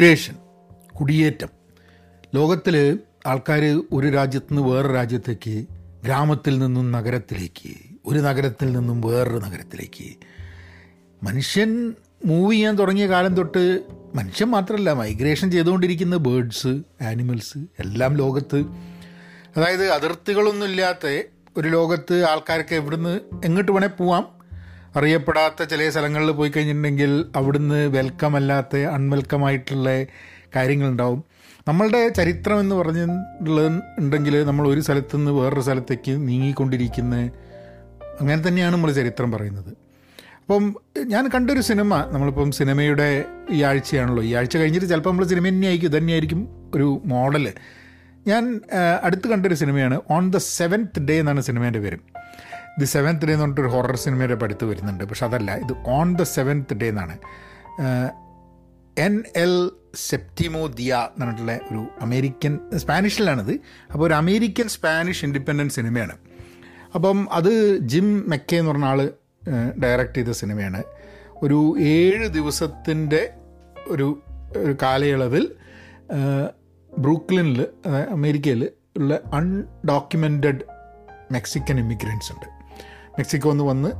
Migration കുടിയേറ്റം. ലോകത്തിൽ ആൾക്കാർ ഒരു രാജ്യത്ത് നിന്ന് വേറൊരു രാജ്യത്തേക്ക് ഗ്രാമത്തിൽ നിന്നും നഗരത്തിലേക്ക് ഒരു നഗരത്തിൽ നിന്നും വേറൊരു നഗരത്തിലേക്ക്. മനുഷ്യൻ മൂവ് ചെയ്യാൻ തുടങ്ങിയ കാലം തൊട്ട് മനുഷ്യൻ മാത്രമല്ല മൈഗ്രേഷൻ ചെയ്തുകൊണ്ടിരിക്കുന്ന ബേഡ്സ് ആനിമൽസ് എല്ലാം ലോകത്ത്. അതായത് അതിർത്തികളൊന്നുമില്ലാത്ത ഒരു ലോകത്ത് ആൾക്കാർക്ക് എവിടുന്ന് എങ്ങോട്ട് വേണേൽ പോവാം. അറിയപ്പെടാത്ത ചില സ്ഥലങ്ങളിൽ പോയി കഴിഞ്ഞിട്ടുണ്ടെങ്കിൽ അവിടുന്ന് വെൽക്കം അല്ലാത്ത അൺവെൽക്കം ആയിട്ടുള്ള കാര്യങ്ങളുണ്ടാവും. നമ്മളുടെ ചരിത്രം എന്ന് പറഞ്ഞിട്ടുള്ള ഉണ്ടെങ്കിൽ നമ്മൾ ഒരു സ്ഥലത്തു നിന്ന് വേറൊരു സ്ഥലത്തേക്ക് നീങ്ങിക്കൊണ്ടിരിക്കുന്ന അങ്ങനെ തന്നെയാണ് നമ്മൾ ചരിത്രം പറയുന്നത്. അപ്പം ഞാൻ കണ്ടൊരു സിനിമ നമ്മളിപ്പം സിനിമയുടെ ഈ ആഴ്ചയാണല്ലോ. ഈ ആഴ്ച കഴിഞ്ഞിട്ട് ചിലപ്പോൾ നമ്മൾ സിനിമ തന്നെയായിരിക്കും തന്നെയായിരിക്കും ഒരു മോഡൽ ഞാൻ അടുത്ത് കണ്ടൊരു സിനിമയാണ് ഓൺ ദ സെവൻത്ത് ഡേ എന്നാണ് സിനിമേന്റെ പേര്. ദി സെവൻത്ത് ഡേ എന്ന് പറഞ്ഞിട്ടൊരു ഹൊറർ സിനിമയുടെ അടുത്ത് വരുന്നുണ്ട്. പക്ഷെ അതല്ല ഇത് ഓൺ ദ സെവൻത്ത് ഡേ എന്നാണ്. എൻ എൽ സെപ്റ്റിമോ ദിയ എന്ന് പറഞ്ഞിട്ടുള്ള ഒരു അമേരിക്കൻ സ്പാനിഷിലാണിത്. അപ്പോൾ ഒരു അമേരിക്കൻ സ്പാനിഷ് ഇൻഡിപെൻഡന്റ് സിനിമയാണ്. അപ്പം അത് ജിം മെക്കെ എന്ന് പറഞ്ഞ ആൾ ഡയറക്റ്റ് ചെയ്ത സിനിമയാണ്. ഒരു ഏഴ് ദിവസത്തിന്റെ ഒരു ഒരു കാലയളവിൽ ബ്രൂക്ലിനിൽ അമേരിക്കയിൽ ഉള്ള അൺഡോക്യുമെന്റഡ് മെക്സിക്കൻ ഇമിഗ്രൻസ് ഉണ്ട്. മെക്സിക്കോ എന്ന് വന്ന്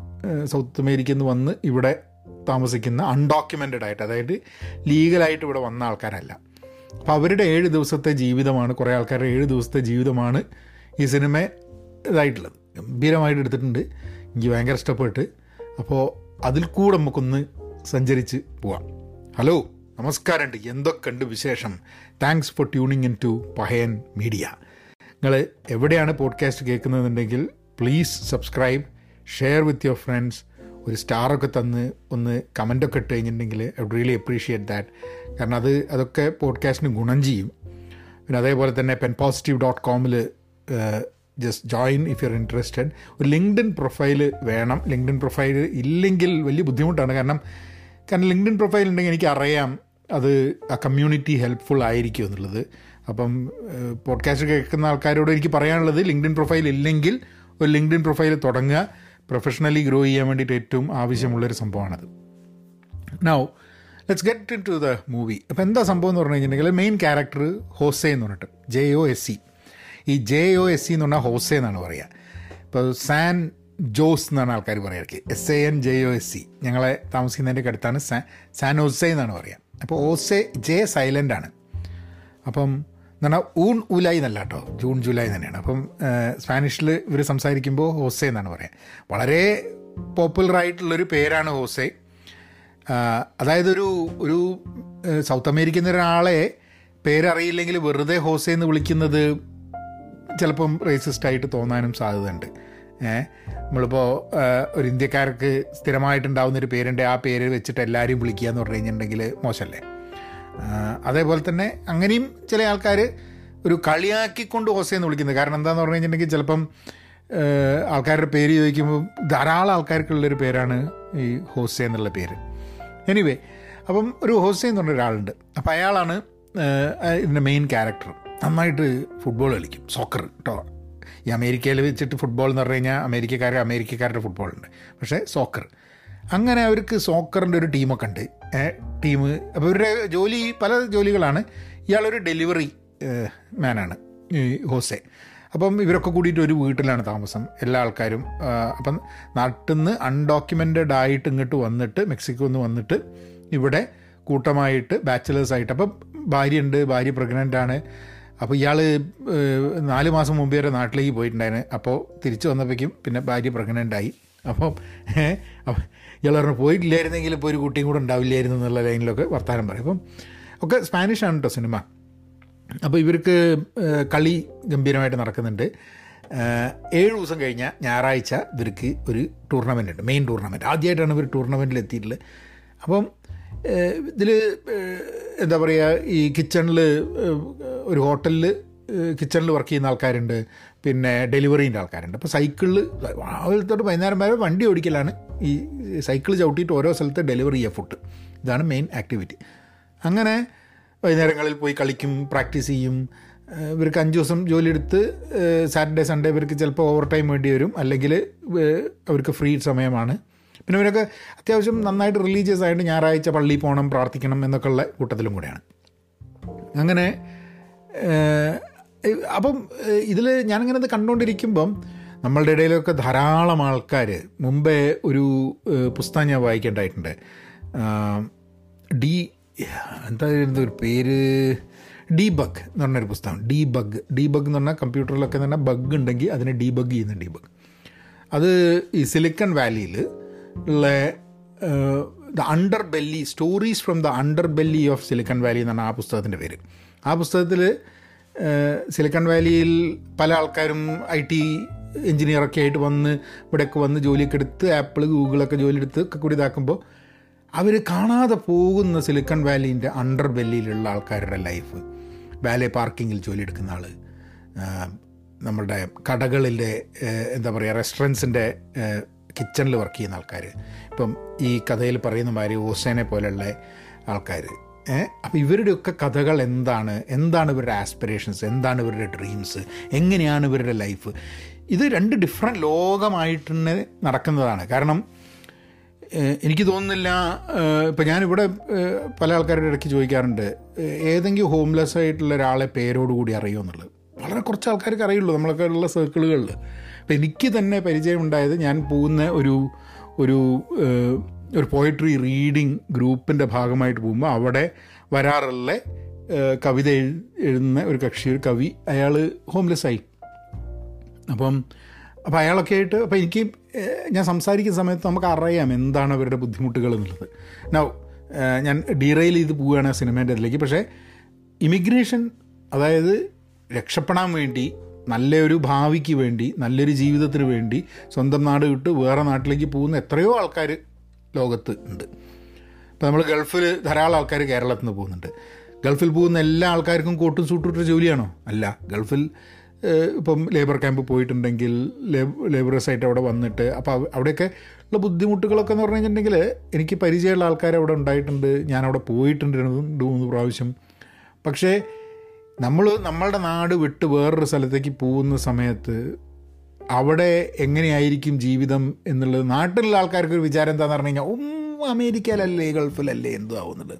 സൗത്ത് അമേരിക്കയിൽ നിന്ന് വന്ന് ഇവിടെ താമസിക്കുന്ന അൺഡോക്യുമെന്റഡ് ആയിട്ട് അതായത് ലീഗലായിട്ട് ഇവിടെ വന്ന ആൾക്കാരല്ല. അപ്പോൾ അവരുടെ ഏഴ് ദിവസത്തെ ജീവിതമാണ് കുറേ ആൾക്കാരുടെ ഏഴ് ദിവസത്തെ ജീവിതമാണ് ഈ സിനിമ ഇതായിട്ടുള്ളത്. ഗംഭീരമായിട്ട് എടുത്തിട്ടുണ്ട്. എനിക്ക് ഭയങ്കര ഇഷ്ടപ്പെട്ട്. അപ്പോൾ അതിൽ കൂടെ നമുക്കൊന്ന് സഞ്ചരിച്ച് പോവാം. ഹലോ നമസ്കാരമുണ്ട് എന്തൊക്കെയുണ്ട് വിശേഷം? Thanks for tuning in to Pahayan Media നിങ്ങൾ എവിടെയാണ് podcast കേൾക്കുന്നതെന്നുണ്ടെങ്കിൽ please subscribe share with your friends ഒരു സ്റ്റാറൊക്കെ തന്ന് ഒന്ന് കമന്റൊക്കെ ഇട്ട് കഴിഞ്ഞിട്ടുണ്ടെങ്കിൽ ഐ റിയലി അപ്രീഷിയേറ്റ് ദാറ്റ് കാരണം അത് അതൊക്കെ പോഡ്കാസ്റ്റിന് ഗുണം ചെയ്യും. പിന്നെ അതേപോലെ തന്നെ pen positive dot കോമിൽ just join if you are interested ഒരു ലിങ്ക്ഡിൻ പ്രൊഫൈൽ വേണം. ലിങ്ക്ഡിൻ പ്രൊഫൈൽ ഇല്ലെങ്കിൽ വലിയ ബുദ്ധിമുട്ടാണ്. കാരണം കാരണം ലിങ്ക്ഡിൻ പ്രൊഫൈൽ ഉണ്ടെങ്കിൽ എനിക്കറിയാം അത് ആ കമ്മ്യൂണിറ്റി ഹെൽപ്ഫുൾ ആയിരിക്കും എന്നുള്ളത്. അപ്പം പോഡ്കാസ്റ്റ് കേൾക്കുന്ന ആൾക്കാരോട് എനിക്ക് പറയാനുള്ളത് ലിങ്ക്ഡിൻ പ്രൊഫൈൽ ഇല്ലെങ്കിൽ ഒരു ലിങ്ക്ഡിൻ പ്രൊഫൈൽ തുടങ്ങുക. പ്രൊഫഷണലി ഗ്രോ ചെയ്യാൻ വേണ്ടിയിട്ട് ഏറ്റവും ആവശ്യമുള്ളൊരു സംഭവമാണത്. Now let's get in to the movie അപ്പോൾ എന്താ സംഭവം എന്ന് പറഞ്ഞു കഴിഞ്ഞിട്ടുണ്ടെങ്കിൽ മെയിൻ ക്യാരക്ടർ ഹോസെ എന്ന് പറഞ്ഞിട്ട് ജെ ഒ എസ് സി ഈ ജെ ഒ എസ് സി എന്ന് പറഞ്ഞാൽ ഹോസെ എന്നാണ് പറയുക. ഇപ്പോൾ സാൻ ജോസ് എന്നാണ് ആൾക്കാർ പറയാറ് S A N J O S C ഞങ്ങളെ താമസിക്കുന്നതിന്റെ അടുത്താണ് സാൻ സാൻ ഹോസെ എന്നാണ് പറയുക. അപ്പോൾ ഓസെ ജെ സൈലന്റ് ആണ്. അപ്പം എന്ന് പറഞ്ഞാൽ ഊൺ ഉലായി എന്നല്ല കേട്ടോ. ജൂൺ ജൂലൈ തന്നെയാണ്. അപ്പം സ്പാനിഷിൽ ഇവർ സംസാരിക്കുമ്പോൾ ഹോസെ എന്നാണ് പറയുക വളരെ പോപ്പുലർ ആയിട്ടുള്ളൊരു പേരാണ് ഹോസെ. അതായത് ഒരു ഒരു സൗത്ത് അമേരിക്കൻ ഒരാളെ പേരറിയില്ലെങ്കിൽ വെറുതെ ഹോസെ എന്ന് വിളിക്കുന്നത് ചിലപ്പം റേസിസ്റ്റ് ആയിട്ട് തോന്നാനും സാധ്യതയുണ്ട്. നമ്മളിപ്പോൾ ഒരു ഇന്ത്യക്കാർക്ക് സ്ഥിരമായിട്ടുണ്ടാവുന്ന ഒരു പേരുണ്ട്. ആ പേര് വെച്ചിട്ട് എല്ലാവരും വിളിക്കുക എന്ന് പറഞ്ഞു കഴിഞ്ഞിട്ടുണ്ടെങ്കിൽ മോശമല്ലേ? അതേപോലെ തന്നെ അങ്ങനെയും ചില ആൾക്കാർ ഒരു കളിയാക്കിക്കൊണ്ട് ഓസയെന്ന് വിളിക്കുന്നത്. കാരണം എന്താണെന്ന് പറഞ്ഞു കഴിഞ്ഞിട്ടുണ്ടെങ്കിൽ ചിലപ്പം ആൾക്കാരുടെ പേര് ചോദിക്കുമ്പോൾ ധാരാളം ആൾക്കാർക്കുള്ളൊരു പേരാണ് ഈ ഹോസെ എന്നുള്ള പേര്. എനിവേ അപ്പം ഒരു ഹോസെ എന്ന് പറഞ്ഞ ഒരാളുണ്ട്. അപ്പോൾ അയാളാണ് ഇതിന്റെ മെയിൻ ക്യാരക്ടർ നന്നായിട്ട് ഫുട്ബോൾ കളിക്കും. സോക്കർ കേട്ടോ ഈ അമേരിക്കയിൽ വെച്ചിട്ട് ഫുട്ബോൾ എന്ന് പറഞ്ഞു കഴിഞ്ഞാൽ അമേരിക്കക്കാർ അമേരിക്കക്കാരുടെ ഫുട്ബോളുണ്ട് പക്ഷേ സോക്കർ അങ്ങനെ അവർക്ക് സോക്കറിന്റെ ഒരു ടീമൊക്കെ ഉണ്ട്. ടീം അപ്പോൾ ഇവരുടെ ജോലി പല ജോലികളാണ്. ഇയാളൊരു ഡെലിവറി മാനാണ് ഹോസെ. അപ്പം ഇവരൊക്കെ കൂടിയിട്ട് ഒരു വീട്ടിലാണ് താമസം എല്ലാ ആൾക്കാരും. അപ്പം നാട്ടിൽ നിന്ന് അൺഡോക്യുമെന്റഡ് ആയിട്ട് ഇങ്ങോട്ട് വന്നിട്ട് മെക്സിക്കോ നിന്ന് വന്നിട്ട് ഇവിടെ കൂട്ടമായിട്ട് ബാച്ചിലേഴ്സ് ആയിട്ട്. അപ്പം ഭാര്യ ഉണ്ട് ഭാര്യ പ്രഗ്നന്റ് ആണ്. അപ്പോൾ ഇയാൾ നാല് മാസം മുമ്പ് വരെ നാട്ടിലേക്ക് പോയിട്ടുണ്ടായിരുന്നു. അപ്പോൾ തിരിച്ചു വന്നപ്പോഴേക്കും പിന്നെ ഭാര്യ പ്രഗ്നന്റ് ആയി. അപ്പം ഇയാൾ പറഞ്ഞു പോയിട്ടില്ലായിരുന്നെങ്കിൽ ഇപ്പോൾ ഒരു കുട്ടിയും കൂടെ ഉണ്ടാവില്ലായിരുന്നു എന്നുള്ള ലൈനിലൊക്കെ വർത്തമാനം പറയും. അപ്പം ഒക്കെ സ്പാനിഷ് ആണ് കേട്ടോ സിനിമ. അപ്പോൾ ഇവർക്ക് കളി ഗംഭീരമായിട്ട് നടക്കുന്നുണ്ട്. ഏഴ് ദിവസം കഴിഞ്ഞ ഞായറാഴ്ച ഇവർക്ക് ഒരു ടൂർണമെന്റ് ഉണ്ട് മെയിൻ ടൂർണമെന്റ് ആദ്യമായിട്ടാണ് ഇവർ ടൂർണമെന്റിൽ എത്തിയിട്ടുള്ളത്. അപ്പം ഇതിൽ എന്താ പറയുക ഈ കിച്ചണിൽ ഒരു ഹോട്ടലിൽ കിച്ചണിൽ വർക്ക് ചെയ്യുന്ന ആൾക്കാരുണ്ട്. പിന്നെ ഡെലിവറീന്റെ ആൾക്കാരുണ്ട്. അപ്പോൾ സൈക്കിളിൽ രാവിലെ തൊട്ട് വൈകുന്നേരം വരെ വണ്ടി ഓടിക്കലാണ് ഈ സൈക്കിൾ ചവിട്ടിയിട്ട് ഓരോ സ്ഥലത്ത് ഡെലിവറി ചെയ്യുക ഫുഡ് ഇതാണ് മെയിൻ ആക്ടിവിറ്റി അങ്ങനെ വൈകുന്നേരങ്ങളിൽ പോയി കളിക്കും പ്രാക്ടീസ് ചെയ്യും. ഇവർക്ക് അഞ്ച് ദിവസം ജോലി എടുത്ത് സാറ്റർഡേ സൺഡേ ഇവർക്ക് ചിലപ്പോൾ ഓവർ ടൈം വേണ്ടി വരും. അല്ലെങ്കിൽ അവർക്ക് ഫ്രീ സമയമാണ്. പിന്നെ ഇവരൊക്കെ അത്യാവശ്യം നന്നായിട്ട് റിലീജിയസ് ആയിട്ട് ഞായറാഴ്ച പള്ളി പോകണം പ്രാർത്ഥിക്കണം എന്നൊക്കെയുള്ള കൂട്ടത്തിലും കൂടെയാണ്. അങ്ങനെ അപ്പം ഇതിൽ ഞാനിങ്ങനെ ഇത് കണ്ടുകൊണ്ടിരിക്കുമ്പം നമ്മളുടെ ഇടയിലൊക്കെ ധാരാളം ആൾക്കാർ മുമ്പേ ഒരു പുസ്തകം ഞാൻ വായിക്കേണ്ടായിട്ടുണ്ട്. ഡി എന്തായിരുന്നു ഒരു പേര്? ഡീബഗ് എന്ന് പറഞ്ഞൊരു പുസ്തകം. ഡീബഗ്. ഡീബഗ് എന്ന് പറഞ്ഞാൽ കമ്പ്യൂട്ടറിലൊക്കെ പറഞ്ഞാൽ ബഗ് ഉണ്ടെങ്കിൽ അതിനെ ഡീബഗ് ചെയ്യുന്ന ഡീബഗ്. അത് ഈ സിലിക്കൺ വാലിയിൽ ഉള്ള the underbelly stories from the underbelly of Silicon Valley എന്നാണ് ആ പുസ്തകത്തിന്റെ പേര്. ആ പുസ്തകത്തിൽ സിലിക്കൺ വാലിയിൽ പല ആൾക്കാരും ഐ ടി എഞ്ചിനീയറൊക്കെ ആയിട്ട് വന്ന് ഇവിടെയൊക്കെ വന്ന് ജോലിയൊക്കെ എടുത്ത് ആപ്പിൾ ഗൂഗിളൊക്കെ ജോലി എടുത്ത് ഒക്കെ കൂടി ഇതാക്കുമ്പോൾ അവർ കാണാതെ പോകുന്ന സിലിക്കൺ വാലിന്റെ അണ്ടർ ബെല്ലിയിലുള്ള ആൾക്കാരുടെ ലൈഫ്. വാലെ പാർക്കിങ്ങിൽ ജോലി എടുക്കുന്ന ആൾ നമ്മളുടെ കടകളിലെ എന്താ പറയുക റെസ്റ്റോറന്റ്സിന്റെ കിച്ചണിൽ വർക്ക് ചെയ്യുന്ന ആൾക്കാർ ഇപ്പം ഈ കഥയിൽ പറയുന്ന മാതിരി ഓസേനെ പോലെയുള്ള ആൾക്കാർ അപ്പോൾ ഇവരുടെയൊക്കെ കഥകൾ എന്താണ്? എന്താണ് ഇവരുടെ ആസ്പിറേഷൻസ് എന്താണ് ഇവരുടെ ഡ്രീംസ് എങ്ങനെയാണ് ഇവരുടെ ലൈഫ് ഇത് രണ്ട് ഡിഫറെന്റ് ലോകമായിട്ട് തന്നെ നടക്കുന്നതാണ്. കാരണം എനിക്ക് തോന്നുന്നില്ല ഇപ്പം ഞാനിവിടെ പല ആൾക്കാരുടെ ഇടയ്ക്ക് ചോദിക്കാറുണ്ട് ഏതെങ്കിലും ഹോംലെസ് ആയിട്ടുള്ള ഒരാളെ പേരോടുകൂടി അറിയുമെന്നുള്ളത് വളരെ കുറച്ച് ആൾക്കാർക്ക് അറിയുള്ളൂ നമ്മളൊക്കെ ഉള്ള സർക്കിളുകളിൽ അപ്പം എനിക്ക് തന്നെ പരിചയമുണ്ടായത് ഞാൻ പോകുന്ന ഒരു ഒരു ഒരു പോയിട്രി റീഡിങ് ഗ്രൂപ്പിന്റെ ഭാഗമായിട്ട് പോകുമ്പോൾ അവിടെ വരാറുള്ള കവിത എഴുതുന്ന ഒരു കക്ഷി ഒരു കവി അയാൾ ഹോംലെസ് ആയി. അപ്പം അപ്പോൾ അയാളൊക്കെ ആയിട്ട് അപ്പോൾ എനിക്ക് ഞാൻ സംസാരിക്കുന്ന സമയത്ത് നമുക്ക് അറിയാം എന്താണ് അവരുടെ ബുദ്ധിമുട്ടുകൾ എന്നുള്ളത്. നൗ ഞാൻ ഡീറെയിൽ ചെയ്ത് പോവുകയാണ് ആ സിനിമേന്റെ അതിലേക്ക്. പക്ഷേ ഇമിഗ്രേഷൻ അതായത് രക്ഷപ്പെടാൻ വേണ്ടി നല്ലൊരു ഭാവിക്ക് വേണ്ടി നല്ലൊരു ജീവിതത്തിന് വേണ്ടി സ്വന്തം നാട് വിട്ട് വേറെ നാട്ടിലേക്ക് പോകുന്ന എത്രയോ ആൾക്കാർ ലോകത്ത് ഉണ്ട്. ഇപ്പം നമ്മൾ ഗൾഫിൽ ധാരാളം ആൾക്കാർ കേരളത്തിൽ നിന്ന് പോകുന്നുണ്ട്. ഗൾഫിൽ പോകുന്ന എല്ലാ ആൾക്കാർക്കും കോട്ടും സൂട്ടും ഇട്ട ജോലിയാണോ? അല്ല. ഗൾഫിൽ ഇപ്പം ലേബർ ക്യാമ്പ് പോയിട്ടുണ്ടെങ്കിൽ ലേബറേഴ്സ് ആയിട്ട് അവിടെ വന്നിട്ട് അപ്പോൾ അവിടെയൊക്കെ ഉള്ള ബുദ്ധിമുട്ടുകളൊക്കെ എന്ന് പറഞ്ഞു കഴിഞ്ഞിട്ടുണ്ടെങ്കിൽ എനിക്ക് പരിചയമുള്ള ആൾക്കാർ അവിടെ ഉണ്ടായിട്ടുണ്ട്. ഞാൻ അവിടെ പോയിട്ടുണ്ട് രണ്ട് മൂന്ന് പ്രാവശ്യം. പക്ഷേ നമ്മൾ നമ്മളുടെ നാട് വിട്ട് വേറൊരു സ്ഥലത്തേക്ക് പോകുന്ന സമയത്ത് അവിടെ എങ്ങനെയായിരിക്കും ജീവിതം എന്നുള്ളത്? നാട്ടിലുള്ള ആൾക്കാർക്ക് ഒരു വിചാരം എന്താണെന്ന് പറഞ്ഞു കഴിഞ്ഞാൽ ഒന്നും അമേരിക്കയിലല്ലേ ഗൾഫിലല്ലേ എന്തു ആവുന്നുണ്ട്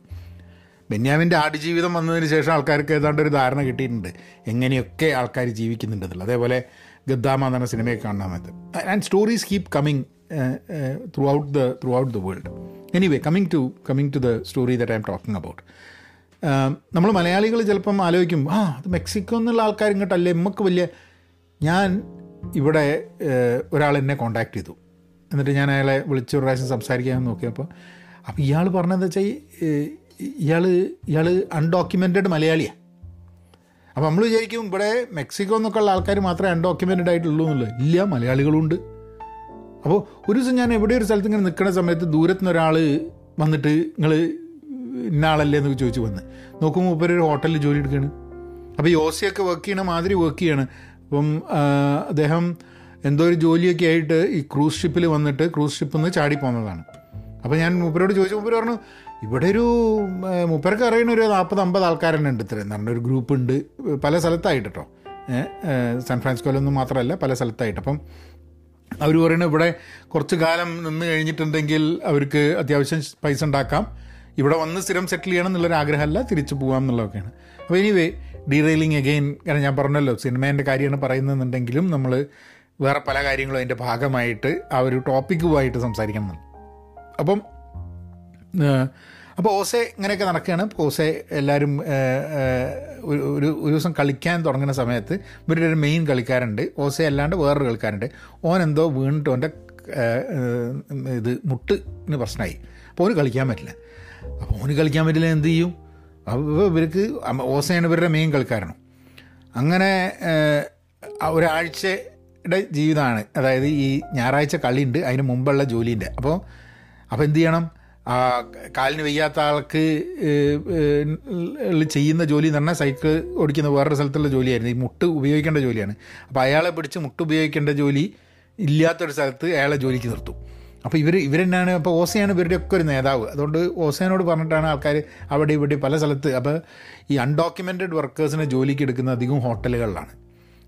ബെന്യാമിന്റെ ആടുജീവിതം വന്നതിന് ശേഷം ആൾക്കാർക്ക് ഏതാണ്ട് ഒരു ധാരണ കിട്ടിയിട്ടുണ്ട്. എങ്ങനെയൊക്കെ ആൾക്കാർ ജീവിക്കുന്നുണ്ടെന്നുള്ളത് അതേപോലെ ഗദ്ദാമ എന്ന കാണാൻ മതി and stories keep coming throughout the throughout the world anyway coming to coming to the story that I am talking about നമ്മൾ മലയാളികൾ ചിലപ്പം ആലോചിക്കും ആ അത് മെക്സിക്കോ എന്നുള്ള ആൾക്കാർ ഇങ്ങോട്ടല്ലേ? നമുക്ക് വലിയ ഞാൻ ഇവിടെ ഒരാൾ എന്നെ കോണ്ടാക്ട് ചെയ്തു. എന്നിട്ട് ഞാൻ അയാളെ വിളിച്ച് ഒരു പ്രാവശ്യം സംസാരിക്കാൻ നോക്കിയപ്പോൾ അപ്പോൾ ഇയാൾ പറഞ്ഞതെന്ന് വെച്ചാൽ ഇയാൾ ഇയാൾ അൺഡോക്യുമെന്റഡ് മലയാളിയാണ് അപ്പോൾ നമ്മൾ വിചാരിക്കും ഇവിടെ മെക്സിക്കോ എന്നൊക്കെ ഉള്ള ആൾക്കാർ മാത്രമേ അൺഡോക്യുമെന്റഡ് ആയിട്ടുള്ളൂ എന്നുള്ളത് ഇല്ല മലയാളികളുണ്ട്. അപ്പോൾ ഒരു ദിവസം ഞാൻ എവിടെ ഒരു സ്ഥലത്ത് ഇങ്ങനെ നിൽക്കുന്ന സമയത്ത് ദൂരത്തുനിന്ന് ഒരാൾ വന്നിട്ട് നിങ്ങൾ ഇന്ന ആളല്ലേ എന്നൊക്കെ ചോദിച്ചു വന്ന്. നോക്കുമ്പോൾ മൂപ്പര് ഒരു ഹോട്ടലിൽ ജോലി എടുക്കുകയാണ് അപ്പോൾ യോസിയൊക്കെ വർക്ക് ചെയ്യണ മാതിരി വർക്ക് അപ്പം അദ്ദേഹം എന്തോ ഒരു ജോലിയൊക്കെ ആയിട്ട് ഈ ക്രൂസ് ഷിപ്പിൽ വന്നിട്ട് ക്രൂസ് ഷിപ്പിൽ നിന്ന് ചാടി പോകുന്നതാണ് അപ്പോൾ ഞാൻ മൂപ്പരോട് ചോദിച്ചു മൂപ്പര് പറഞ്ഞു ഇവിടെ ഒരു മൂപ്പർക്ക് അറിയുന്ന ഒരു നാൽപ്പത് അമ്പത് ആൾക്കാരെന്നെ ഉണ്ട് ഇത്രയും പറഞ്ഞ ഒരു ഗ്രൂപ്പ് ഉണ്ട് പല സ്ഥലത്തായിട്ട് കേട്ടോ സാൻ ഫ്രാൻസിസ്കോയിലൊന്നും മാത്രമല്ല പല സ്ഥലത്തായിട്ട്. അപ്പം അവർ പറയുന്നത് ഇവിടെ കുറച്ച് കാലം നിന്ന് കഴിഞ്ഞിട്ടുണ്ടെങ്കിൽ അവർക്ക് അത്യാവശ്യം പൈസ ഉണ്ടാക്കാം. ഇവിടെ വന്ന് സ്ഥിരം സെറ്റിൽ ചെയ്യണം എന്നുള്ളൊരു ആഗ്രഹമല്ല തിരിച്ചു പോകാം എന്നുള്ളതൊക്കെയാണ്. അപ്പോൾ എനിവേ ഡീറെയിലിംഗ് അഗെയിൻ കാരണം ഞാൻ പറഞ്ഞല്ലോ സിനിമേന്റെ കാര്യമാണ് പറയുന്നതെന്നുണ്ടെങ്കിലും നമ്മൾ വേറെ പല കാര്യങ്ങളും അതിന്റെ ഭാഗമായിട്ട് ആ ഒരു ടോപ്പിക്കുമായിട്ട് സംസാരിക്കണം അപ്പം അപ്പോൾ ഓസെ ഇങ്ങനെയൊക്കെ നടക്കുകയാണ്. ഓസെ എല്ലാവരും ഒരു ഒരു ദിവസം കളിക്കാൻ തുടങ്ങുന്ന സമയത്ത് ഇവരുടെ ഒരു മെയിൻ കളിക്കാരുണ്ട്. ഓസെ അല്ലാണ്ട് വേറൊരു കളിക്കാരുണ്ട്. ഓൻ എന്തോ വീണിട്ട് ഓന്റെ ഇത് മുട്ടിന് പ്രശ്നമായി. അപ്പോൾ ഓന് കളിക്കാൻ പറ്റില്ല. അപ്പോൾ ഓന് കളിക്കാൻ പറ്റില്ല എന്ത് ചെയ്യും? അപ്പോൾ ഇവർക്ക് ഓസയാണ് ഇവരുടെ മെയിൻ കളിക്കാരനും. അങ്ങനെ ഒരാഴ്ചയുടെ ജീവിതമാണ് അതായത് ഈ ഞായറാഴ്ച കളിയുണ്ട് അതിന് മുമ്പുള്ള ജോലിയുണ്ട്. അപ്പോൾ അപ്പോൾ എന്ത് ചെയ്യണം? കാലിന് വയ്യാത്ത ആൾക്ക് ചെയ്യുന്ന ജോലി എന്ന് പറഞ്ഞാൽ സൈക്കിൾ ഓടിക്കുന്ന വേറൊരു സ്ഥലത്തുള്ള ജോലിയായിരുന്നു. ഈ മുട്ട് ഉപയോഗിക്കേണ്ട ജോലിയാണ്. അപ്പോൾ അയാളെ പിടിച്ച് മുട്ട് ഉപയോഗിക്കേണ്ട ജോലി ഇല്ലാത്തൊരു സ്ഥലത്ത് അയാളെ ജോലിക്ക് നിർത്തും. അപ്പോൾ ഇവർ ഇവരെന്നാണ് അപ്പോൾ ഓസയാണ് ഇവരുടെ ഒക്കെ ഒരു നേതാവ്. അതുകൊണ്ട് ഓസയാനോട് പറഞ്ഞിട്ടാണ് ആൾക്കാർ അവിടെ ഇവിടെ പല സ്ഥലത്ത് അപ്പോൾ ഈ അൺഡോക്യുമെന്റഡ് വർക്കേഴ്സിനെ ജോലിക്ക് എടുക്കുന്ന അധികം ഹോട്ടലുകളിലാണ്.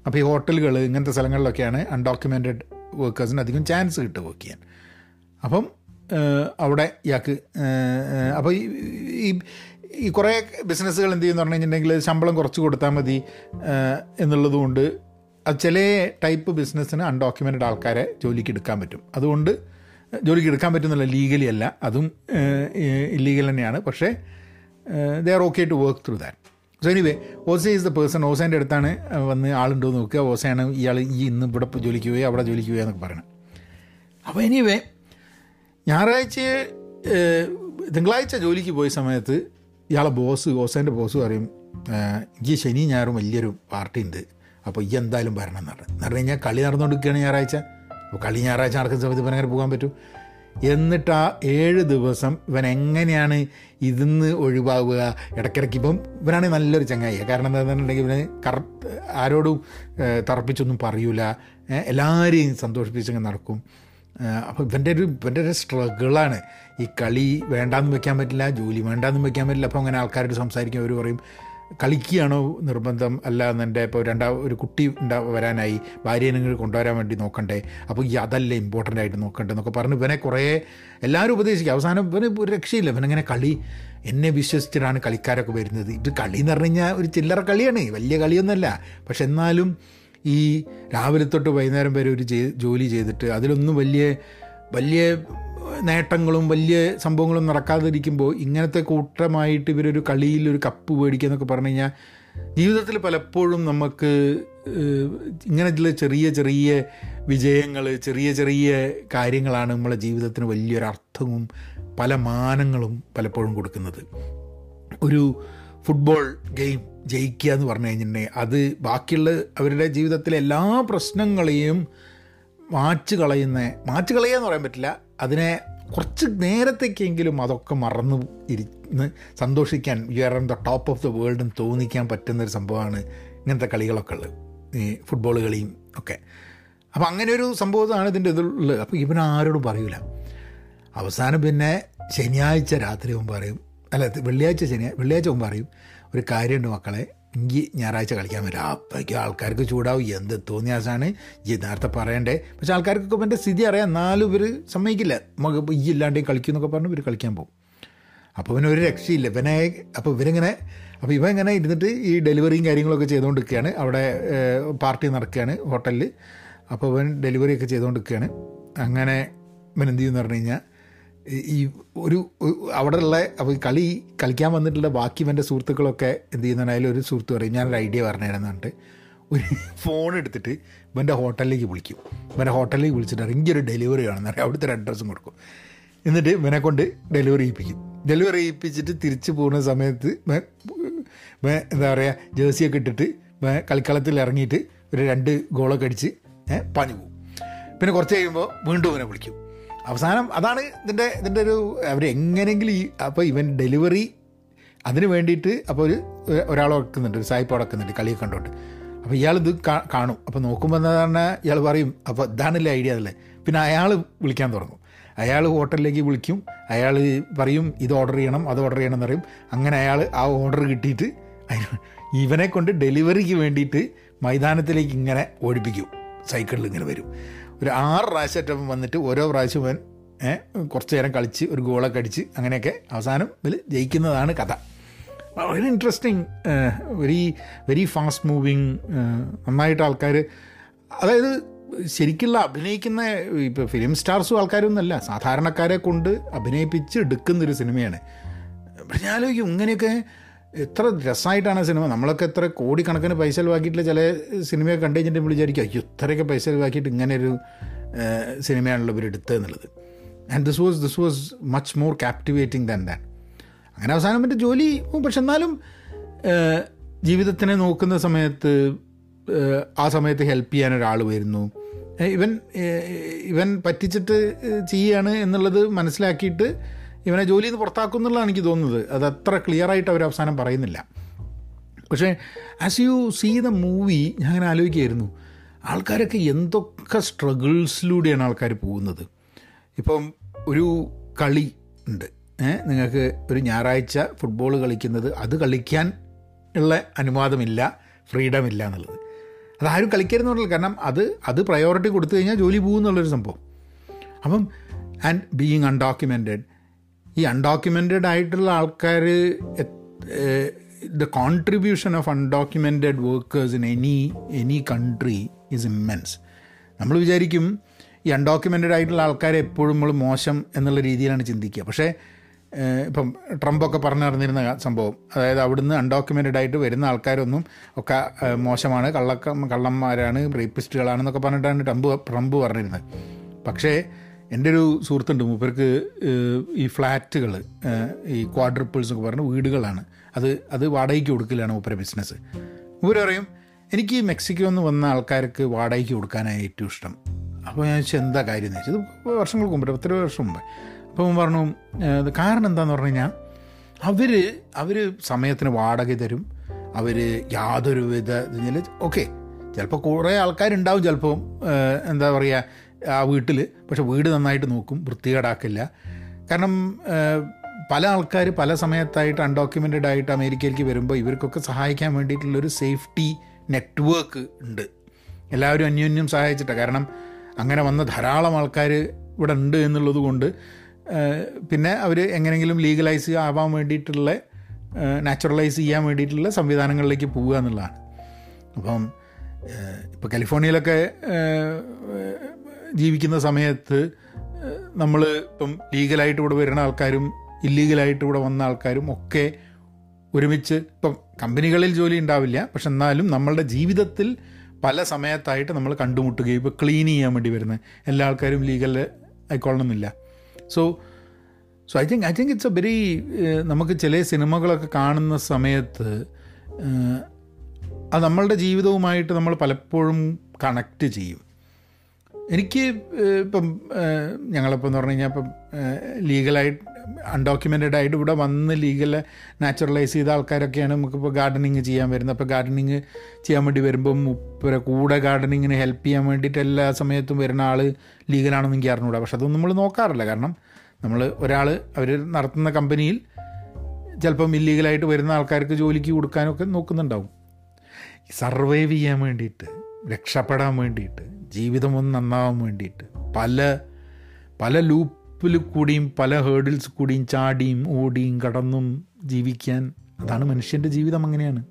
അപ്പോൾ ഈ ഹോട്ടലുകൾ ഇങ്ങനത്തെ സ്ഥലങ്ങളിലൊക്കെയാണ് അൺഡോക്യുമെന്റഡ് വർക്കേഴ്സിന് അധികം ചാൻസ് കിട്ടുക വർക്ക് ചെയ്യാൻ അപ്പം അവിടെ ഇയാൾക്ക് അപ്പോൾ ഈ ഈ കുറേ ബിസിനസ്സുകൾ എന്ത് ചെയ്യുന്നു പറഞ്ഞു കഴിഞ്ഞിട്ടുണ്ടെങ്കിൽ ശമ്പളം കുറച്ച് കൊടുത്താൽ മതി എന്നുള്ളതുകൊണ്ട് ചില ടൈപ്പ് ബിസിനസ്സിന് അൺഡോക്യുമെന്റഡ് ആൾക്കാരെ ജോലിക്ക് എടുക്കാൻ പറ്റും. അതുകൊണ്ട് ജോലിക്ക് എടുക്കാൻ പറ്റുന്നില്ല ലീഗലി അല്ല. അതും ഇല്ലീഗൽ തന്നെയാണ്. പക്ഷേ they are okay to work through that so anyway ഓസ is the person ഓസേന്റെ അടുത്താണ് വന്ന് ആളുണ്ടോ എന്ന് നോക്കുക. ഓസയാണ് ഇയാൾ ഈ ഇന്ന് ഇവിടെ ജോലിക്ക് പോയി അവിടെ ജോലിക്ക് പോയി എന്നൊക്കെ പറയണം അപ്പോൾ എനിവേ ഞായറാഴ്ച തിങ്കളാഴ്ച ജോലിക്ക് പോയ സമയത്ത് ഇയാളെ ബോസ് ഓസേന്റെ ബോസ് പറയും ഈ ശനി ഞായറും വലിയൊരു പാർട്ടി ഉണ്ട്. അപ്പോൾ ഈ എന്തായാലും വരണം എന്ന് പറഞ്ഞു. എന്ന് പറഞ്ഞു കഴിഞ്ഞാൽ കളി നടന്നുകൊണ്ടിരിക്കുകയാണ് ഞായറാഴ്ച. അപ്പോൾ കളി ഞായറാഴ്ച നടക്കുന്ന സമയത്ത് ഇവൻ അങ്ങനെ പോകാൻ പറ്റും. എന്നിട്ട് ആ ഏഴ് ദിവസം ഇവൻ എങ്ങനെയാണ് ഇതിന്ന് ഒഴിവാവുക? ഇടയ്ക്കിടയ്ക്ക് ഇപ്പം ഇവനാണെങ്കിൽ നല്ലൊരു ചങ്ങായി. കാരണം എന്താണെന്നുണ്ടെങ്കിൽ ഇവന് കറ ആരോടും തറപ്പിച്ചൊന്നും പറയൂല. എല്ലാവരെയും സന്തോഷിപ്പിച്ചങ്ങ് നടക്കും. അപ്പോൾ ഇവന്റെ ഒരു ഇവന്റെ ഒരു സ്ട്രഗിളാണ്. ഈ കളി വേണ്ടാന്ന് വെക്കാൻ പറ്റില്ല ജോലി വേണ്ടാന്ന് വെക്കാൻ പറ്റില്ല. അപ്പോൾ അങ്ങനെ ആൾക്കാരോട് സംസാരിക്കും അവർ പറയും. കളിക്കുകയാണോ നിർബന്ധം? അല്ല എന്നെ ഇപ്പോൾ രണ്ടാ ഒരു കുട്ടി ഉണ്ടാ വരാനായി ഭാര്യയെ നിങ്ങൾ കൊണ്ടുവരാൻ വേണ്ടി നോക്കണ്ടേ? അപ്പോൾ ഈ അതല്ലേ ഇമ്പോർട്ടന്റ് ആയിട്ട് നോക്കണ്ടേ എന്നൊക്കെ പറഞ്ഞ് ഇവനെ കുറേ എല്ലാവരും ഉപദേശിക്കും. അവസാനം ഇവന് ഒരു രക്ഷയില്ല. ഇവനങ്ങനെ കളി? എന്നെ വിശ്വസിച്ചിട്ടാണ് കളിക്കാരൊക്കെ വരുന്നത്. ഇത് കളി എന്ന് പറഞ്ഞു കഴിഞ്ഞാൽ ഒരു ചില്ലറ കളിയാണ്. വലിയ കളിയൊന്നുമല്ല. പക്ഷെ എന്നാലും ഈ രാവിലെ തൊട്ട് വൈകുന്നേരം വരെ ഒരു ജോലി ചെയ്തിട്ട് അതിലൊന്നും വലിയ വലിയ നേട്ടങ്ങളും വലിയ സംഭവങ്ങളും നടക്കാതിരിക്കുമ്പോൾ ഇങ്ങനത്തെ കൂട്ടമായിട്ട് ഇവരൊരു കളിയിൽ ഒരു കപ്പ് മേടിക്കുക എന്നൊക്കെ പറഞ്ഞു കഴിഞ്ഞാൽ ജീവിതത്തിൽ പലപ്പോഴും നമുക്ക് ഇങ്ങനെയുള്ള ചെറിയ ചെറിയ വിജയങ്ങൾ ചെറിയ ചെറിയ കാര്യങ്ങളാണ് നമ്മളെ ജീവിതത്തിന് വലിയൊരർത്ഥവും പല മാനങ്ങളും പലപ്പോഴും കൊടുക്കുന്നത്. ഒരു ഫുട്ബോൾ ഗെയിം ജയിക്കുക എന്ന് പറഞ്ഞു കഴിഞ്ഞിട്ടുണ്ടെങ്കിൽ അത് ബാക്കിയുള്ള അവരുടെ ജീവിതത്തിലെ എല്ലാ പ്രശ്നങ്ങളെയും മാച്ച് കളയുന്ന മാച്ച് കളയുക എന്ന് പറയാൻ പറ്റില്ല അതിനെ കുറച്ച് നേരത്തേക്കെങ്കിലും അതൊക്കെ മറന്നു ഇരുന്ന് സന്തോഷിക്കാൻ you are on the top of the world എന്ന് തോന്നിക്കാൻ പറ്റുന്നൊരു സംഭവമാണ് ഇങ്ങനത്തെ കളികളൊക്കെ ഉള്ളത്. ഈ ഫുട്ബോൾ കളിയും ഒക്കെ. അപ്പോൾ അങ്ങനെ ഒരു സംഭവമാണ് ഇതിന്റെ ഇതിലുള്ളത് അപ്പോൾ ഇവൻ ആരോടും പറയൂല. അവസാനം പിന്നെ ശനിയാഴ്ച രാത്രി മുമ്പ് പറയും അല്ല വെള്ളിയാഴ്ച ശനിയാഴ്ച വെള്ളിയാഴ്ച മുമ്പ് പറയും ഒരു കാര്യമുണ്ട് മക്കളെ എങ്കിൽ ഞായറാഴ്ച കളിക്കാൻ വരാം. അപ്പോഴേക്കും ആൾക്കാർക്ക് ചൂടാവും. എന്ത് തോന്നിയാസാണ് നേരത്തെ പറയണ്ടേ. പക്ഷെ ആൾക്കാർക്കൊക്കെ എന്റെ സ്ഥിതി അറിയാം. എന്നാലും ഇവർ സമ്മതിക്കില്ല. നമുക്ക് ഈ ഇല്ലാണ്ടേ കളിക്കും എന്നൊക്കെ പറഞ്ഞ് ഇവർ കളിക്കാൻ പോകും. അപ്പോൾ ഇവന് ഒരു രക്ഷയില്ല. ഇവനെ അപ്പോൾ ഇവരിങ്ങനെ അപ്പോൾ ഇവൻ ഇങ്ങനെ ഇരുന്നിട്ട് ഈ ഡെലിവറിയും കാര്യങ്ങളൊക്കെ ചെയ്തുകൊണ്ടിരിക്കുകയാണ് അവിടെ പാർട്ടി നടക്കുകയാണ് ഹോട്ടലിൽ അപ്പോൾ ഇവൻ ഡെലിവറിയൊക്കെ ചെയ്തുകൊണ്ടിരിക്കുകയാണ് അങ്ങനെ ഇവൻ എന്ത് ചെയ്യുമെന്ന് പറഞ്ഞു കഴിഞ്ഞാൽ ഈ ഒരു അവിടെ ഉള്ള അപ്പോൾ കളി കളിക്കാൻ വന്നിട്ടുള്ള ബാക്കി എന്റെ സുഹൃത്തുക്കളൊക്കെ എന്ത് ചെയ്യുന്നതിനായാലും ഒരു സുഹൃത്ത് പറയും ഞാനൊരു ഐഡിയ പറഞ്ഞുതരാമെന്നുണ്ട് ഒരു ഫോൺ എടുത്തിട്ട് ഇവന്റെ ഹോട്ടലിലേക്ക് വിളിക്കും. ഇവന്റെ ഹോട്ടലിലേക്ക് വിളിച്ചിട്ട് ഇങ്ങനെ ഒരു ഡെലിവറി ആണെന്ന് അറിയാം അവിടുത്തെ ഒരു അഡ്രസ്സും കൊടുക്കും. എന്നിട്ട് ഇവനെ കൊണ്ട് ഡെലിവറി ചെയ്യിപ്പിക്കും ഡെലിവറി ചെയ്യിപ്പിച്ചിട്ട് തിരിച്ചു പോകുന്ന സമയത്ത് എന്താ പറയുക ജേഴ്സിയൊക്കെ ഇട്ടിട്ട് കളിക്കളത്തിൽ ഇറങ്ങിയിട്ട് ഒരു രണ്ട് ഗോളൊക്കെ അടിച്ച് പാഞ്ഞു പോകും. പിന്നെ കുറച്ച് കഴിയുമ്പോൾ വീണ്ടും ഇവനെ വിളിക്കും. അവസാനം അതാണ് ഇതിന്റെ ഇതിന്റെ ഒരു അവർ എങ്ങനെയെങ്കിലും ഈ അപ്പോൾ ഇവൻ ഡെലിവറി അതിന് വേണ്ടിയിട്ട് അപ്പോൾ ഒരു ഒരാൾ ഉടക്കുന്നുണ്ട് ഒരു സായിപ്പ് ഉടക്കുന്നുണ്ട് കളിയൊക്കെ കണ്ടോട്ട് അപ്പോൾ ഇയാൾ ഇത് കാണും. അപ്പോൾ നോക്കുമ്പോൾ എന്ന് പറഞ്ഞാൽ ഇയാൾ പറയും അപ്പോൾ ഇതാണല്ലേ ഐഡിയ അതല്ലേ. പിന്നെ അയാൾ വിളിക്കാൻ തുടങ്ങും. അയാൾ ഹോട്ടലിലേക്ക് വിളിക്കും. അയാൾ പറയും ഇത് ഓർഡർ ചെയ്യണം അത് ഓർഡർ ചെയ്യണം എന്ന് പറയും. അങ്ങനെ അയാൾ ആ ഓർഡർ കിട്ടിയിട്ട് ഇവനെ കൊണ്ട് ഡെലിവറിക്ക് വേണ്ടിയിട്ട് മൈതാനത്തിലേക്ക് ഇങ്ങനെ ഓടിപ്പിക്കും. സൈക്കിളിൽ ഇങ്ങനെ വരും. ഒരു ആറ് പ്രാവശ്യമായിട്ട് വന്നിട്ട് ഓരോ പ്രാവശ്യം കുറച്ച് നേരം കളിച്ച് ഒരു ഗോളൊക്കെ അടിച്ച് അങ്ങനെയൊക്കെ അവസാനം ഇതിൽ ജയിക്കുന്നതാണ് കഥ. വളരെ interesting very very fast moving നന്നായിട്ട് ആൾക്കാർ അതായത് ശരിക്കുള്ള അഭിനയിക്കുന്ന ഇപ്പോൾ ഫിലിം സ്റ്റാർസും ആൾക്കാരൊന്നുമല്ല സാധാരണക്കാരെ കൊണ്ട് അഭിനയിപ്പിച്ച് എടുക്കുന്നൊരു സിനിമയാണ്. ഞാൻ ആലോചിക്കും ഇങ്ങനെയൊക്കെ എത്ര രസമായിട്ടാണ് സിനിമ. നമ്മളൊക്കെ എത്ര കോടിക്കണക്കിന് പൈസ ചിലവാക്കിയിട്ടുള്ള ചില സിനിമയൊക്കെ കണ്ടു കഴിഞ്ഞിട്ട് നമ്മൾ വിചാരിക്കും അയ്യോ ഇത്രയൊക്കെ പൈസ ചിലവാക്കിയിട്ട് ഇങ്ങനെ ഒരു സിനിമയാണല്ലോ ഇവർ എടുത്തത് എന്നുള്ളത്. And this was this was much more captivating than than അങ്ങനെ അവസാനം മറ്റേ ജോലി പക്ഷെ എന്നാലും ജീവിതത്തിനെ നോക്കുന്ന സമയത്ത് ആ സമയത്ത് ഹെൽപ്പ് ചെയ്യാൻ ഒരാൾ വരുന്നു. ഇവൻ ഇവൻ പറ്റിച്ചിട്ട് ചെയ്യാണ് എന്നുള്ളത് മനസ്സിലാക്കിയിട്ട് ഇവനെ ജോലിയിൽ നിന്ന് പുറത്താക്കും എന്നുള്ളതാണ് എനിക്ക് തോന്നുന്നത്. അത് അത്ര ക്ലിയറായിട്ട് അവർ അവസാനം പറയുന്നില്ല. പക്ഷേ as you see the movie ഞാൻ അങ്ങനെ ആലോചിക്കുകയായിരുന്നു. ആൾക്കാരൊക്കെ എന്തൊക്കെ സ്ട്രഗിൾസിലൂടെയാണ് ആൾക്കാർ പോകുന്നത്. ഇപ്പം ഒരു കളി ഉണ്ട്. നിങ്ങൾക്ക് ഒരു ഞായറാഴ്ച ഫുട്ബോൾ കളിക്കുന്നത് അത് കളിക്കാൻ ഉള്ള അനുവാദമില്ല ഫ്രീഡം ഇല്ല എന്നുള്ളത് അതാരും കളിക്കരുതെന്നുള്ളത് കാരണം അത് അത് പ്രയോറിറ്റി കൊടുത്തു കഴിഞ്ഞാൽ ജോലി പോകും എന്നുള്ളൊരു സംഭവം. അപ്പം ആൻഡ് ബീയിങ് അൺഡോക്യുമെന്റഡ് ഈ അൺഡോക്യുമെന്റഡ് ആയിട്ടുള്ള ആൾക്കാർ the contribution of undocumented workers in any any country is immense നമ്മൾ വിചാരിക്കും ഈ അൺഡോക്യുമെന്റഡ് ആയിട്ടുള്ള ആൾക്കാരെ എപ്പോഴും നമ്മൾ മോശം എന്നുള്ള രീതിയിലാണ് ചിന്തിക്കുക. പക്ഷേ ഇപ്പം ട്രംപൊക്കെ പറഞ്ഞു നടന്നിരുന്ന സംഭവം. അതായത് അവിടുന്ന് അൺഡോക്യുമെന്റഡ് ആയിട്ട് വരുന്ന ആൾക്കാരൊന്നും ഒക്കെ മോശമാണ്. കള്ളക്ക കള്ളന്മാരാണ് റേപ്പിസ്റ്റുകളാണെന്നൊക്കെ പറഞ്ഞിട്ടാണ് ട്രംപ് ട്രംപ് പറഞ്ഞിരുന്നത്. പക്ഷേ എന്റെ ഒരു സുഹൃത്തുണ്ട് മൂപ്പർക്ക് ഈ ഫ്ലാറ്റുകൾ ഈ ക്വാഡ്രിപ്പിൾസ് എന്നൊക്കെ പറഞ്ഞ വീടുകളാണ്. അത് അത് വാടകയ്ക്ക് കൊടുക്കലാണ് മൂപ്പര ബിസിനസ് മൂപ്പര് പറയും എനിക്ക് മെക്സിക്കോ നിന്ന് വന്ന ആൾക്കാർക്ക് വാടകയ്ക്ക് കൊടുക്കാനാണ് ഏറ്റവും ഇഷ്ടം. അപ്പോൾ ഞാൻ വെച്ചാൽ എന്താ കാര്യം? എന്ന് വെച്ചത് വർഷങ്ങൾക്ക് മുമ്പ് എത്ര വർഷം മുമ്പ്. അപ്പോൾ മുമ്പ് പറഞ്ഞു "ഏഹ്, കാരണം എന്താണെന്ന് പറഞ്ഞു കഴിഞ്ഞാൽ അവർ അവർ സമയത്തിന് വാടക തരും. അവർ യാതൊരു വിധ ഓക്കെ ചിലപ്പോൾ കുറേ ആൾക്കാരുണ്ടാവും ചിലപ്പോൾ എന്താ പറയുക ആ വീട്ടിൽ പക്ഷെ വീട് നന്നായിട്ട് നോക്കും വൃത്തികേടാക്കില്ല. കാരണം പല ആൾക്കാർ പല സമയത്തായിട്ട് അൺഡോക്യുമെന്റഡ് ആയിട്ട് അമേരിക്കയിലേക്ക് വരുമ്പോൾ ഇവർക്കൊക്കെ സഹായിക്കാൻ വേണ്ടിയിട്ടുള്ളൊരു സേഫ്റ്റി നെറ്റ്വർക്ക് ഉണ്ട്. എല്ലാവരും അന്യോന്യം സഹായിച്ചിട്ടാണ് കാരണം അങ്ങനെ വന്ന ധാരാളം ആൾക്കാർ ഇവിടെ ഉണ്ട് എന്നുള്ളത് കൊണ്ട് പിന്നെ അവർ എങ്ങനെയെങ്കിലും ലീഗലൈസ് ആവാൻ വേണ്ടിയിട്ടുള്ള നാച്ചുറലൈസ് ചെയ്യാൻ വേണ്ടിയിട്ടുള്ള സംവിധാനങ്ങളിലേക്ക് പോവുക എന്നുള്ളതാണ്. അപ്പം ഇപ്പോൾ കാലിഫോർണിയയിലൊക്കെ ജീവിക്കുന്ന സമയത്ത് നമ്മൾ ഇപ്പം ലീഗലായിട്ട് ഇവിടെ വരുന്ന ആൾക്കാരും ഇല്ലീഗലായിട്ട് ഇവിടെ വന്ന ആൾക്കാരും ഒക്കെ ഒരുമിച്ച് ഇപ്പം കമ്പനികളിൽ ജോലി ഉണ്ടാവില്ല. പക്ഷെ എന്നാലും നമ്മളുടെ ജീവിതത്തിൽ പല സമയത്തായിട്ട് നമ്മൾ കണ്ടുമുട്ടുകയും ഇപ്പോൾ ക്ലീൻ ചെയ്യാൻ വേണ്ടി വരുന്നത് എല്ലാ ആൾക്കാരും legal ആയിക്കൊള്ളണമെന്നില്ല so so I think I think it's a very നമുക്ക് ചില സിനിമകളൊക്കെ കാണുന്ന സമയത്ത് അത് നമ്മളുടെ ജീവിതവുമായിട്ട് നമ്മൾ പലപ്പോഴും കണക്റ്റ് ചെയ്യും. എനിക്ക് ഇപ്പം ഞങ്ങളിപ്പോൾ എന്ന് പറഞ്ഞു കഴിഞ്ഞാൽ ഇപ്പം ലീഗലായിട്ട് അൺഡോക്യുമെന്റഡ് ആയിട്ട് ഇവിടെ വന്ന് ലീഗൽ നാച്ചുറലൈസ് ചെയ്ത ആൾക്കാരൊക്കെയാണ് നമുക്കിപ്പോൾ ഗാർഡനിങ് ചെയ്യാൻ വരുന്നത്. അപ്പോൾ ഗാർഡനിങ് ചെയ്യാൻ വേണ്ടി വരുമ്പം മുപ്പര കൂടെ ഗാർഡനിങ്ങിന് ഹെൽപ്പ് ചെയ്യാൻ വേണ്ടിയിട്ട് എല്ലാ സമയത്തും വരുന്ന ആൾ ലീഗലാണെന്ന് എനിക്ക് അറിഞ്ഞൂടാ. പക്ഷെ അതൊന്നും നമ്മൾ നോക്കാറില്ല. കാരണം നമ്മൾ ഒരാൾ അവർ നടത്തുന്ന കമ്പനിയിൽ ചിലപ്പം ഇല്ലീഗലായിട്ട് വരുന്ന ആൾക്കാർക്ക് ജോലിക്ക് കൊടുക്കാനൊക്കെ നോക്കുന്നുണ്ടാവും. സർവൈവ് ചെയ്യാൻ വേണ്ടിയിട്ട് രക്ഷപ്പെടാൻ വേണ്ടിയിട്ട് ജീവിതം ഒന്ന് നന്നാവാൻ വേണ്ടിയിട്ട്. പല പല ലൂപ്പിൽ കൂടിയും പല ഹേർഡിൽസ് കൂടിയും ചാടിയും ഓടിയും കടന്നും ജീവിക്കാൻ അതാണ് മനുഷ്യന്റെ ജീവിതം അങ്ങനെയാണ്.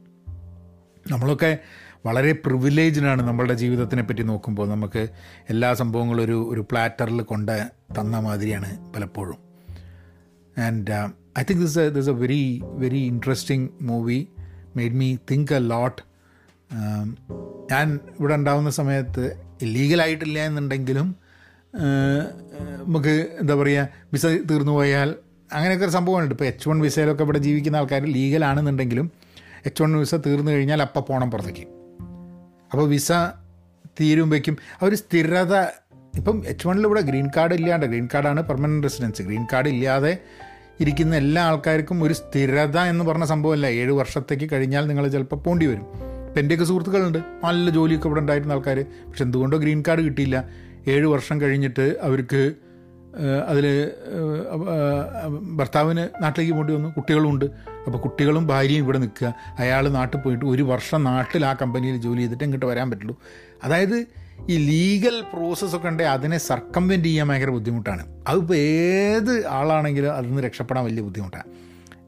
നമ്മളൊക്കെ വളരെ പ്രിവിലേജ്ഡാണ് നമ്മളുടെ ജീവിതത്തിനെ പറ്റി നോക്കുമ്പോൾ. നമുക്ക് എല്ലാ സംഭവങ്ങളും ഒരു ഒരു പ്ലാറ്ററിൽ കൊണ്ട് തന്ന മാതിരിയാണ് പലപ്പോഴും. And I think this this a very very interesting movie made me think a lot ഞാൻ ഇവിടെ ഉണ്ടാവുന്ന സമയത്ത് ഇല്ലീഗലായിട്ടില്ല എന്നുണ്ടെങ്കിലും നമുക്ക് എന്താ പറയുക വിസ തീർന്നു പോയാൽ അങ്ങനെയൊക്കെ ഒരു സംഭവമുണ്ട്. ഇപ്പോൾ എച്ച് വൺ വിസയിലൊക്കെ ഇവിടെ ജീവിക്കുന്ന ആൾക്കാർ ലീഗലാണെന്നുണ്ടെങ്കിലും എച്ച് വൺ വിസ തീർന്നു കഴിഞ്ഞാൽ അപ്പം പോകണം പുറത്തേക്ക്. അപ്പോൾ വിസ തീരുമ്പോഴേക്കും ആ ഒരു സ്ഥിരത ഇപ്പം എച്ച് വണ്ണിൽ ഇവിടെ ഗ്രീൻ കാർഡ് ഇല്ലാണ്ട് ഗ്രീൻ കാർഡാണ് പെർമനന്റ് റെസിഡൻസ് ഗ്രീൻ കാർഡ് ഇല്ലാതെ ഇരിക്കുന്ന എല്ലാ ആൾക്കാർക്കും ഒരു സ്ഥിരത എന്ന് പറഞ്ഞ സംഭവമല്ല. ഏഴ് വർഷത്തേക്ക് കഴിഞ്ഞാൽ നിങ്ങൾ ചിലപ്പോൾ പോണ്ടി വരും. ഇപ്പം എന്റെയൊക്കെ സുഹൃത്തുക്കളുണ്ട്. നല്ല ജോലിയൊക്കെ ഇവിടെ ഉണ്ടായിരുന്ന ആൾക്കാർ പക്ഷെ എന്തുകൊണ്ടോ ഗ്രീൻ കാർഡ് കിട്ടിയില്ല. ഏഴ് വർഷം കഴിഞ്ഞിട്ട് അവർക്ക് അതിൽ ഭർത്താവിന് നാട്ടിലേക്ക് പോണ്ടി വന്നു. കുട്ടികളുമുണ്ട് അപ്പോൾ കുട്ടികളും ഭാര്യയും ഇവിടെ നിൽക്കുക. അയാൾ നാട്ടിൽ പോയിട്ട് ഒരു വർഷം നാട്ടിൽ ആ കമ്പനിയിൽ ജോലി ചെയ്തിട്ട് ഇങ്ങോട്ട് വരാൻ പറ്റുള്ളൂ. അതായത് ഈ ലീഗൽ പ്രോസസ്സൊക്കെ ഉണ്ടെങ്കിൽ അതിനെ സർക്കംവെന്റ് ചെയ്യാൻ ഭയങ്കര ബുദ്ധിമുട്ടാണ്. അതിപ്പോൾ ഏത് ആളാണെങ്കിലും അതിൽ നിന്ന് രക്ഷപ്പെടാൻ വലിയ ബുദ്ധിമുട്ടാണ്.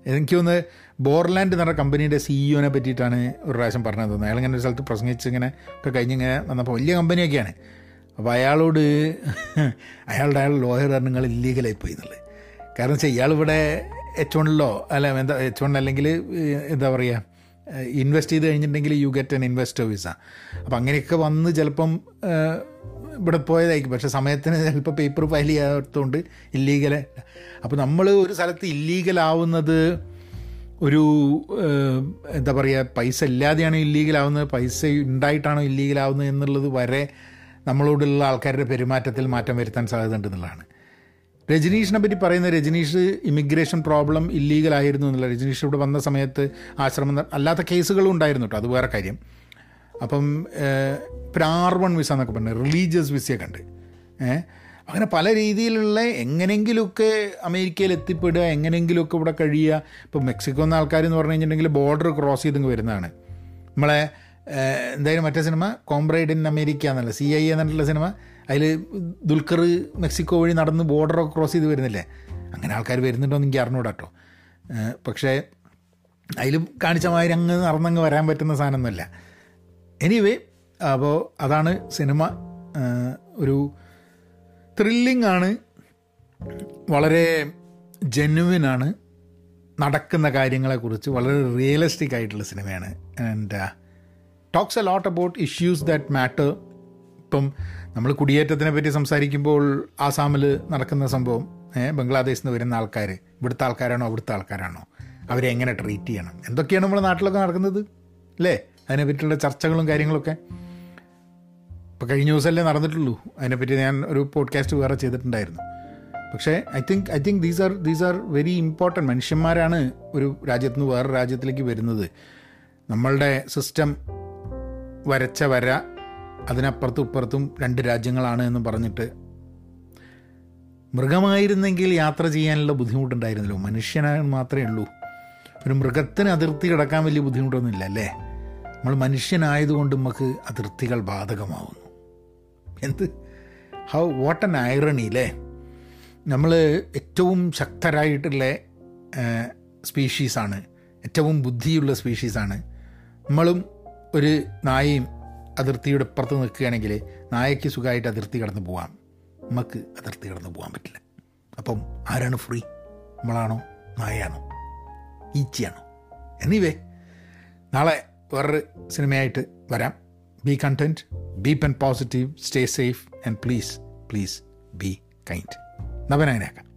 എനിക്ക് തോന്നുന്നത് ബോർലാൻഡ് എന്ന് കമ്പനിയുടെ സിഇഒനെ പറ്റിയിട്ടാണ് ഒരു പ്രാവശ്യം പറഞ്ഞത് തോന്നുന്നത്. അയാൾ ഇങ്ങനെ ഒരു സ്ഥലത്ത് പ്രസംഗിച്ച് ഇങ്ങനെ ഒക്കെ കഴിഞ്ഞിങ്ങനെ വന്നപ്പോൾ വലിയ കമ്പനിയൊക്കെയാണ്. അപ്പോൾ അയാളോട് അയാളുടെ അയാൾ ലോയർ നിങ്ങൾ ഇല്ലീഗലായി പോയി എന്നുള്ളത്. കാരണം വെച്ചാൽ ഇയാൾ ഇവിടെ എച്ച് വണ്ണിലോ അല്ല എന്താ എച്ച് വൺ അല്ലെങ്കിൽ എന്താ പറയുക ഇൻവെസ്റ്റ് ചെയ്ത് കഴിഞ്ഞിട്ടുണ്ടെങ്കിൽ you get an investor visa അപ്പോൾ അങ്ങനെയൊക്കെ വന്ന് ചിലപ്പം ഇവിടെ പോയതായിരിക്കും. പക്ഷേ സമയത്തിന് ചിലപ്പോൾ പേപ്പർ ഫയൽ ചെയ്യാത്തതുകൊണ്ട് ഇല്ലീഗൽ അപ്പോൾ നമ്മൾ ഒരു സ്ഥലത്ത് ഇല്ലീഗലാവുന്നത് ഒരു എന്താ പറയുക പൈസ ഇല്ലാതെയാണ് ഇല്ലീഗലാവുന്നത് പൈസ ഉണ്ടായിട്ടാണോ ഇല്ലീഗലാവുന്നത് എന്നുള്ളത് വരെ നമ്മളോടുള്ള ആൾക്കാരുടെ പെരുമാറ്റത്തിൽ മാറ്റം വരുത്താൻ സാധ്യത ഉണ്ടെന്നുള്ളതാണ് രജനീഷിനെ പറ്റി പറയുന്ന രജനീഷ് ഇമിഗ്രേഷൻ പ്രോബ്ലം ഇല്ലീഗൽ ആയിരുന്നു എന്നുള്ള രജനീഷ് ഇവിടെ വന്ന സമയത്ത് ആശ്രമം അല്ലാത്ത കേസുകളും ഉണ്ടായിരുന്നു കേട്ടോ അത് വേറെ കാര്യം. അപ്പം പ്രാർവൺ വിസ എന്നൊക്കെ പറഞ്ഞു റിലീജിയസ് വിസയൊക്കെ ഉണ്ട് ഏഹ് അങ്ങനെ പല രീതിയിലുള്ള എങ്ങനെയെങ്കിലുമൊക്കെ അമേരിക്കയിൽ എത്തിപ്പെടുക എങ്ങനെയെങ്കിലുമൊക്കെ ഇവിടെ കഴിയുക. ഇപ്പം മെക്സിക്കോ എന്ന ആൾക്കാർ എന്ന് പറഞ്ഞു കഴിഞ്ഞിട്ടുണ്ടെങ്കിൽ ബോർഡർ ക്രോസ് ചെയ്തിങ്ങ് വരുന്നതാണ്. നമ്മളെ എന്തായാലും മറ്റേ സിനിമ കോംബ്രൈഡ് ഇൻ അമേരിക്ക എന്നുള്ള സി ഐ എന്നുള്ള സിനിമ അതിൽ ദുൽഖർ മെക്സിക്കോ വഴി നടന്ന് ബോർഡറൊക്കെ ക്രോസ് ചെയ്ത് വരുന്നില്ലേ? അങ്ങനെ ആൾക്കാർ വരുന്നുണ്ടോ എന്ന് എനിക്ക് അറിഞ്ഞൂടാ കേട്ടോ പക്ഷേ അതിൽ കാണിച്ച മാതിരി അങ്ങ് നടന്നങ്ങ് വരാൻ പറ്റുന്ന സാധനമൊന്നുമല്ല. എനിവേ അപ്പോൾ അതാണ് സിനിമ. ഒരു ത്രില്ലിംഗ് ആണ്. വളരെ ജെന്യുവിനാണ് നടക്കുന്ന കാര്യങ്ങളെക്കുറിച്ച് വളരെ റിയലിസ്റ്റിക് ആയിട്ടുള്ള സിനിമയാണ്. And talks a lot about issues that matter ഇപ്പം നമ്മൾ കുടിയേറ്റത്തിനെ പറ്റി സംസാരിക്കുമ്പോൾ ആസാമിൽ നടക്കുന്ന സംഭവം ബംഗ്ലാദേശിൽ നിന്ന് വരുന്ന ആൾക്കാർ ഇവിടുത്തെ ആൾക്കാരാണോ അവിടുത്തെ ആൾക്കാരാണോ? അവരെ എങ്ങനെ ട്രീറ്റ് ചെയ്യണം? എന്തൊക്കെയാണ് നമ്മുടെ നാട്ടിലൊക്കെ നടക്കുന്നത്? അല്ലേ അതിനെ പറ്റിയുള്ള ചർച്ചകളും കാര്യങ്ങളൊക്കെ? ഇപ്പോൾ കഴിഞ്ഞ ദിവസമല്ലേ നടന്നിട്ടുള്ളൂ. അതിനെപ്പറ്റി ഞാൻ ഒരു പോഡ്കാസ്റ്റ് വേറെ ചെയ്തിട്ടുണ്ടായിരുന്നു. പക്ഷേ I think I think these are these are very important മനുഷ്യന്മാരാണ് ഒരു രാജ്യത്തു നിന്ന് വേറെ രാജ്യത്തിലേക്ക് വരുന്നത്. നമ്മളുടെ സിസ്റ്റം വരച്ച വര അതിനപ്പുറത്തും ഇപ്പുറത്തും രണ്ട് രാജ്യങ്ങളാണ് എന്ന് പറഞ്ഞിട്ട് മൃഗമായിരുന്നെങ്കിൽ യാത്ര ചെയ്യാനുള്ള ബുദ്ധിമുട്ടുണ്ടായിരുന്നല്ലോ. മനുഷ്യനാണ് മാത്രമേ ഉള്ളൂ. ഒരു മൃഗത്തിന് അതിർത്തി കിടക്കാൻ വലിയ ബുദ്ധിമുട്ടൊന്നുമില്ല അല്ലേ? നമ്മൾ മനുഷ്യനായതുകൊണ്ട് നമുക്ക് അതിർത്തികൾ ബാധകമാവുന്നു. എന്ത്? ഹൗ വാട്ട് ആൻ ഐറണി അല്ലേ? നമ്മൾ ഏറ്റവും ശക്തരായിട്ടുള്ള സ്പീഷീസാണ് ഏറ്റവും ബുദ്ധിയുള്ള സ്പീഷീസാണ് നമ്മളും ഒരു നായയും അതിർത്തിയുടെ അപ്പുറത്ത് നിൽക്കുകയാണെങ്കിൽ നായയ്ക്ക് സുഖമായിട്ട് അതിർത്തി കടന്നു പോകാം നമുക്ക് അതിർത്തി കടന്നു പോകാൻ പറ്റില്ല. അപ്പം ആരാണ് ഫ്രീ നമ്മളാണോ? നായയാണോ? ഈച്ചയാണോ? എനിവേ നാളെ വേറൊരു സിനിമയായിട്ട് വരാം. Be content be pen positive stay safe and please please be kind നവനായനാക്കാം